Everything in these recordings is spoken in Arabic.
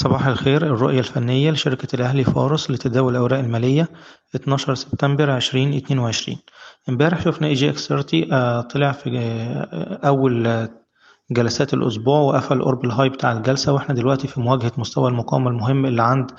صباح الخير. الرؤية الفنية لشركة الأهلي فارس لتداول الأوراق المالية 12 سبتمبر 2022 امبارح شفنا EGX 30 آه، طلع في آه، أول آه، جلسات الأسبوع وقفل قرب ال high بتاع الجلسة وإحنا دلوقتي في مواجهة مستوى المقاومة المهم اللي عند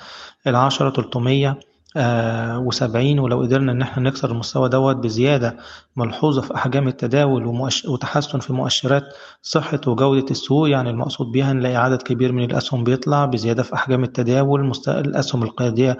العشرة تلتمية. آه، وسبعين ولو قدرنا إن إحنا نكسر المستوى دوت بزيادة ملحوظة في أحجام التداول. وتحسن في مؤشرات صحة وجودة السوق. يعني المقصود بيها نلاقي عدد كبير من الأسهم بيطلع بزيادة في أحجام التداول. مست... الأسهم القيادية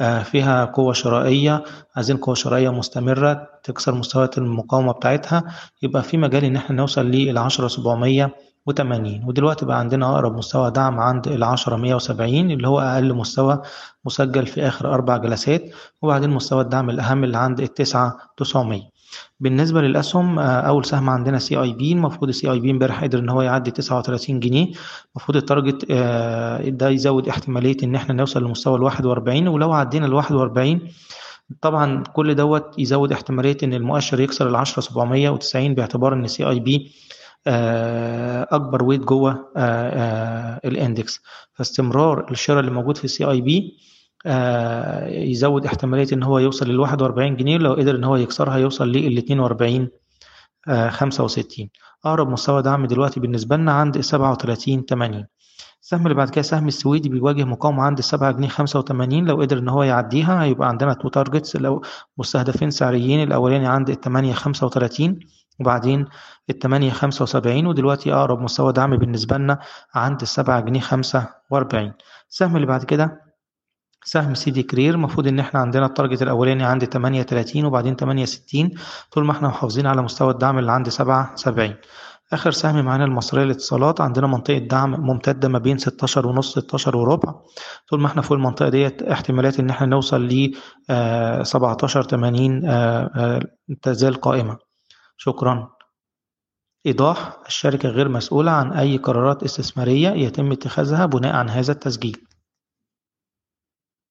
آه، فيها قوة شرائية. عايزين قوة شرائية مستمرة تكسر مستويات المقاومة بتاعتها. يبقى في مجال إن إحنا نوصل للعشرة سبعمية. وتمانين. ودلوقتي بقى عندنا أقرب مستوى دعم عند العشرة مية وسبعين اللي هو أقل مستوى مسجل في آخر أربع جلسات وبعدين مستوى الدعم الأهم اللي عند التسعة تسعمية. بالنسبة للأسهم آه، أول سهم عندنا CIB المفروض ال CIB امبارح قدر إن هو يعدي 39 جنيه. المفروض ال target آه، ده يزود احتمالية إن إحنا نوصل لمستوى ال 41 ولو عدينا ال 41 طبعا كل دوت يزود احتمالية إن المؤشر يكسر ال 10 790 باعتبار إن CIB أكبر weight جوه ال index. فاستمرار الشراء اللي موجود في ال CIB يزود احتمالية إن هو يوصل لل 41 جنيه. لو قدر إن هو يكسرها يوصل لل 42 65 أقرب مستوى دعم دلوقتي بالنسبة لنا عند 37 80 السهم اللي بعد كده سهم السويدي بيواجه مقاومة عند السبعة جنيه خمسة وتمانين. لو قدر إن هو يعديها هيبقى عندنا two targets لو مستهدفين سعريين الأولاني عند التمانية خمسة وتلاتين وبعدين التمانية خمسة وسبعين ودلوقتي أقرب مستوى دعم بالنسبة لنا عند السبعة جنيه خمسة وأربعين. السهم اللي بعد كده سهم سيدي كرير المفروض إن إحنا عندنا التارجت الأولاني عند 38 وبعدين 68 طول ما إحنا محافظين على مستوى الدعم اللي عند 77 آخر سهم معانا المصرية للاتصالات عندنا منطقة دعم ممتدة ما بين 16 ونص 16 وربع. طول ما إحنا فوق المنطقة ديت احتمالات إن إحنا نوصل ل 17 80 تزال قائمة. شكرا. إيضاح الشركة غير مسؤولة عن أي قرارات استثمارية يتم اتخاذها بناء عن هذا التسجيل.